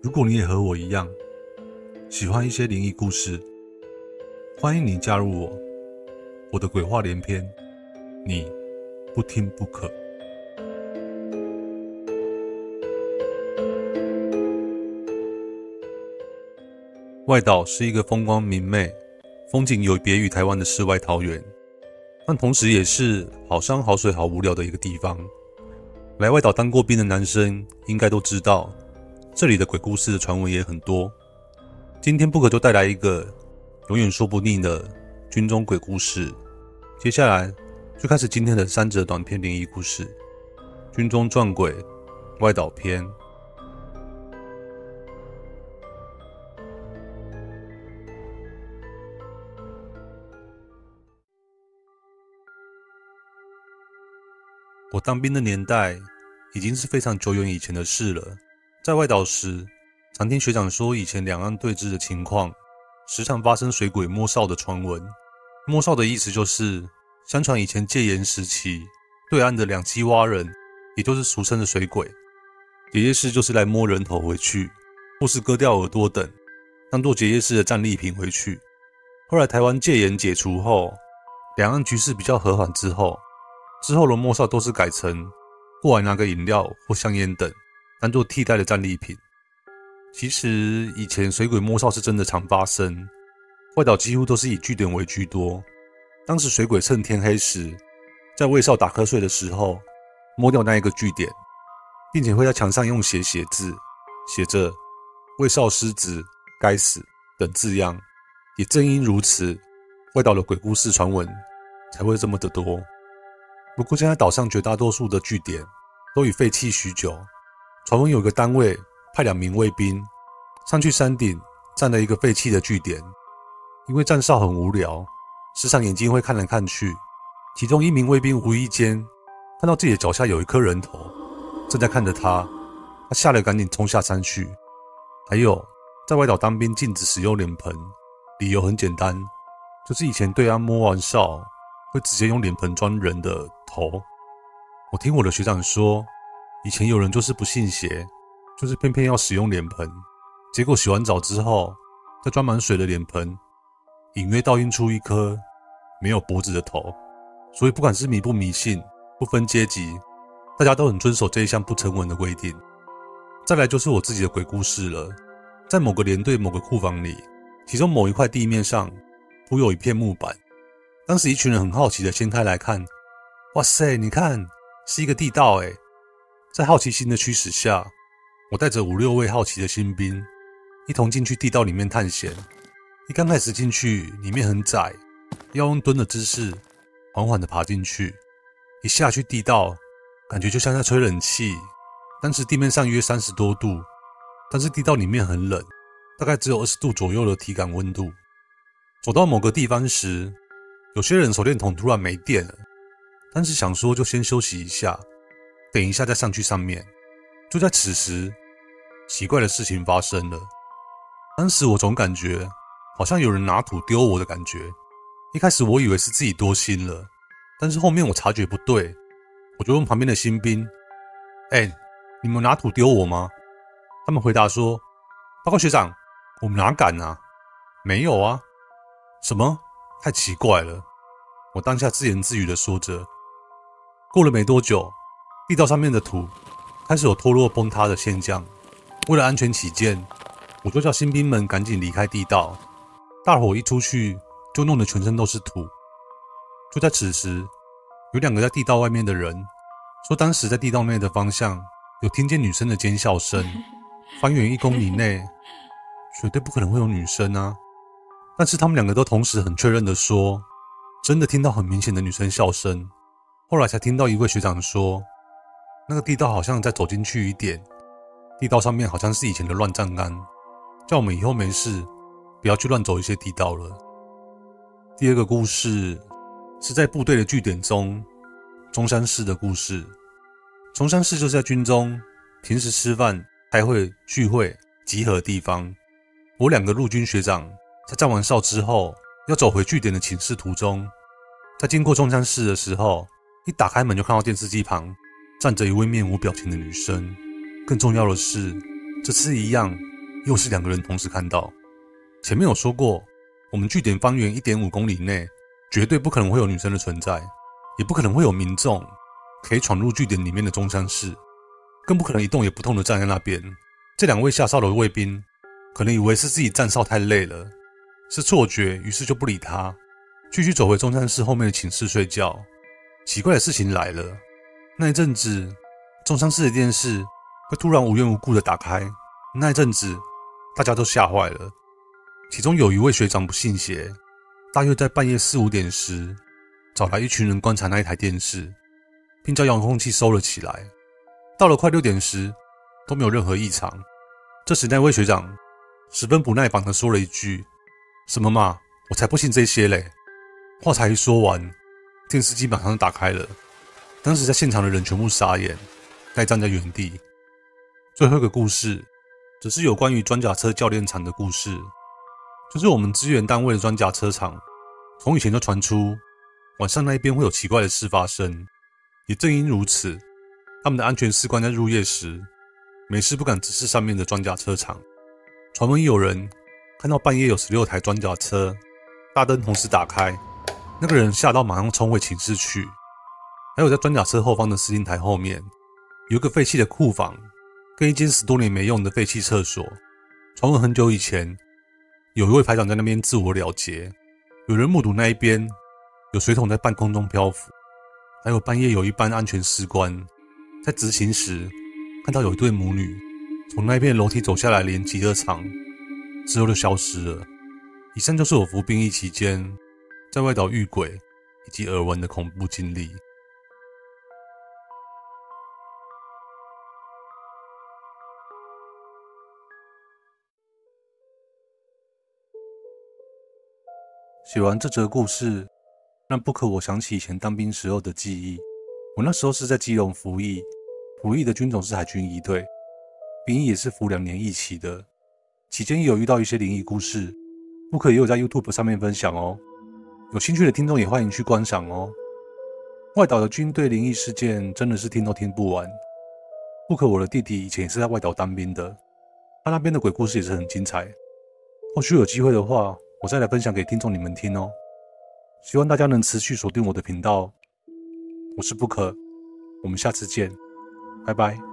如果你也和我一样喜欢一些灵异故事，欢迎你加入我。我的鬼话连篇，你不听不可。外岛是一个风光明媚、风景有别于台湾的世外桃源，但同时也是好山好水好无聊的一个地方。来外岛当过兵的男生应该都知道，这里的鬼故事的传闻也很多。今天 Book 就带来一个永远说不腻的军中鬼故事。接下来就开始今天的三则短篇灵异故事：军中撞鬼外岛篇。我当兵的年代已经是非常久远以前的事了。在外岛时，常听学长说，以前两岸对峙的情况，时常发生水鬼摸哨的传闻。摸哨的意思就是，相传以前戒严时期，对岸的两栖蛙人，也就是俗称的水鬼，结业式就是来摸人头回去，或是割掉耳朵等，当做结业式的战利品回去。后来台湾戒严解除后，两岸局势比较和缓之后。之后的摸哨都是改成过来拿个饮料或香烟等，当做替代的战利品。其实以前水鬼摸哨是真的常发生，外岛几乎都是以据点为居多。当时水鬼趁天黑时，在卫哨打瞌睡的时候，摸掉那一个据点，并且会在墙上用血写字，写着“卫哨失职，该死”等字样。也正因如此，外岛的鬼故事传闻才会这么的多。不过，现在岛上绝大多数的据点都已废弃许久。传闻有个单位派两名卫兵上去山顶站了一个废弃的据点，因为站哨很无聊，时常眼睛会看来看去。其中一名卫兵无意间看到自己的脚下有一颗人头正在看着他，他吓得赶紧冲下山去。还有，在外岛当兵禁止使用脸盆，理由很简单，就是以前对岸摸完哨会直接用脸盆装人的。头，我听我的学长说，以前有人就是不信邪，就是偏偏要使用脸盆，结果洗完澡之后，再装满水的脸盆，隐约倒映出一颗没有脖子的头。所以不管是迷不迷信，不分阶级，大家都很遵守这一项不成文的规定。再来就是我自己的鬼故事了，在某个连队某个库房里，其中某一块地面上铺有一片木板，当时一群人很好奇的掀开来看。哇塞！你看，是一个地道诶。在好奇心的驱使下，我带着五六位好奇的新兵，一同进去地道里面探险。一刚开始进去，里面很窄，要用蹲的姿势缓缓地爬进去。一下去地道，感觉就像在吹冷气。当时地面上约三十多度，但是地道里面很冷，大概只有二十度左右的体感温度。走到某个地方时，有些人手电筒突然没电了。但是想说就先休息一下，等一下再上去上面。就在此时，奇怪的事情发生了。当时我总感觉好像有人拿土丢我的感觉。一开始我以为是自己多心了，但是后面我察觉不对，我就问旁边的新兵：“哎，你们拿土丢我吗？”他们回答说：“报告学长，我们哪敢啊？没有啊。”什么？太奇怪了！我当下自言自语的说着。过了没多久，地道上面的土开始有脱落崩塌的现象。为了安全起见，我就叫新兵们赶紧离开地道。大伙一出去就弄得全身都是土。就在此时，有两个在地道外面的人说，当时在地道内的方向有听见女生的尖笑声，方圆一公里内绝对不可能会有女生啊！但是他们两个都同时很确认的说，真的听到很明显的女生笑声。后来才听到一位学长说，那个地道好像再走进去一点，地道上面好像是以前的乱葬岗，叫我们以后没事不要去乱走一些地道了。第二个故事是在部队的据点中，中山室的故事。中山室就是在军中平时吃饭、开会、聚会、集合的地方。我两个陆军学长在站完哨之后，要走回据点的寝室途中，在经过中山室的时候。一打开门就看到电视机旁站着一位面无表情的女生，更重要的是，这次一样又是两个人同时看到。前面有说过，我们据点方圆一点五公里内绝对不可能会有女生的存在，也不可能会有民众可以闯入据点里面的中山室，更不可能一动也不动的站在那边。这两位下哨的卫兵可能以为是自己站哨太累了，是错觉，于是就不理他，继续走回中山室后面的寝室睡觉。奇怪的事情来了，那一阵子，中山室的电视会突然无缘无故的打开，那一阵子，大家都吓坏了。其中有一位学长不信邪，大约在半夜四五点时，找来一群人观察那一台电视，并将遥控器收了起来。到了快六点时，都没有任何异常。这时，那位学长十分不耐烦地说了一句：“什么嘛，我才不信这些嘞！”话才一说完，电视机马上就打开了。当时在现场的人全部傻眼，呆站在原地。最后一个故事，只是有关于装甲车教练场的故事。就是我们支援单位的装甲车厂，从以前就传出晚上那一边会有奇怪的事发生。也正因如此，他们的安全士官在入夜时没事不敢直视上面的装甲车厂。传闻有人看到半夜有十六台装甲车大灯同时打开，那个人吓到马上冲回寝室去。还有在装甲车后方的司令台后面有一个废弃的库房，跟一间十多年没用的废弃厕所。传闻很久以前。有一位排长在那边自我了结，有人目睹那一边有水桶在半空中漂浮，还有半夜有一班安全士官在执勤时看到有一对母女从那一片楼梯走下来，连集合场之后就消失了。以上就是我服兵役期间在外岛遇鬼以及耳闻的恐怖经历。写完这则故事，让不可我想起以前当兵时候的记忆。我那时候是在基隆服役，服役的军种是海军仪队，兵役也是服两年一期的。期间也有遇到一些灵异故事不可也有在 YouTube 上面分享哦。有兴趣的听众也欢迎去观赏哦。外岛的军队灵异事件真的是听都听不完。不可我的弟弟以前也是在外岛当兵的，他那边的鬼故事也是很精彩。或许有机会的话，我再来分享给听众你们听哦，希望大家能持续锁定我的频道。我是不可我们下次见，拜拜。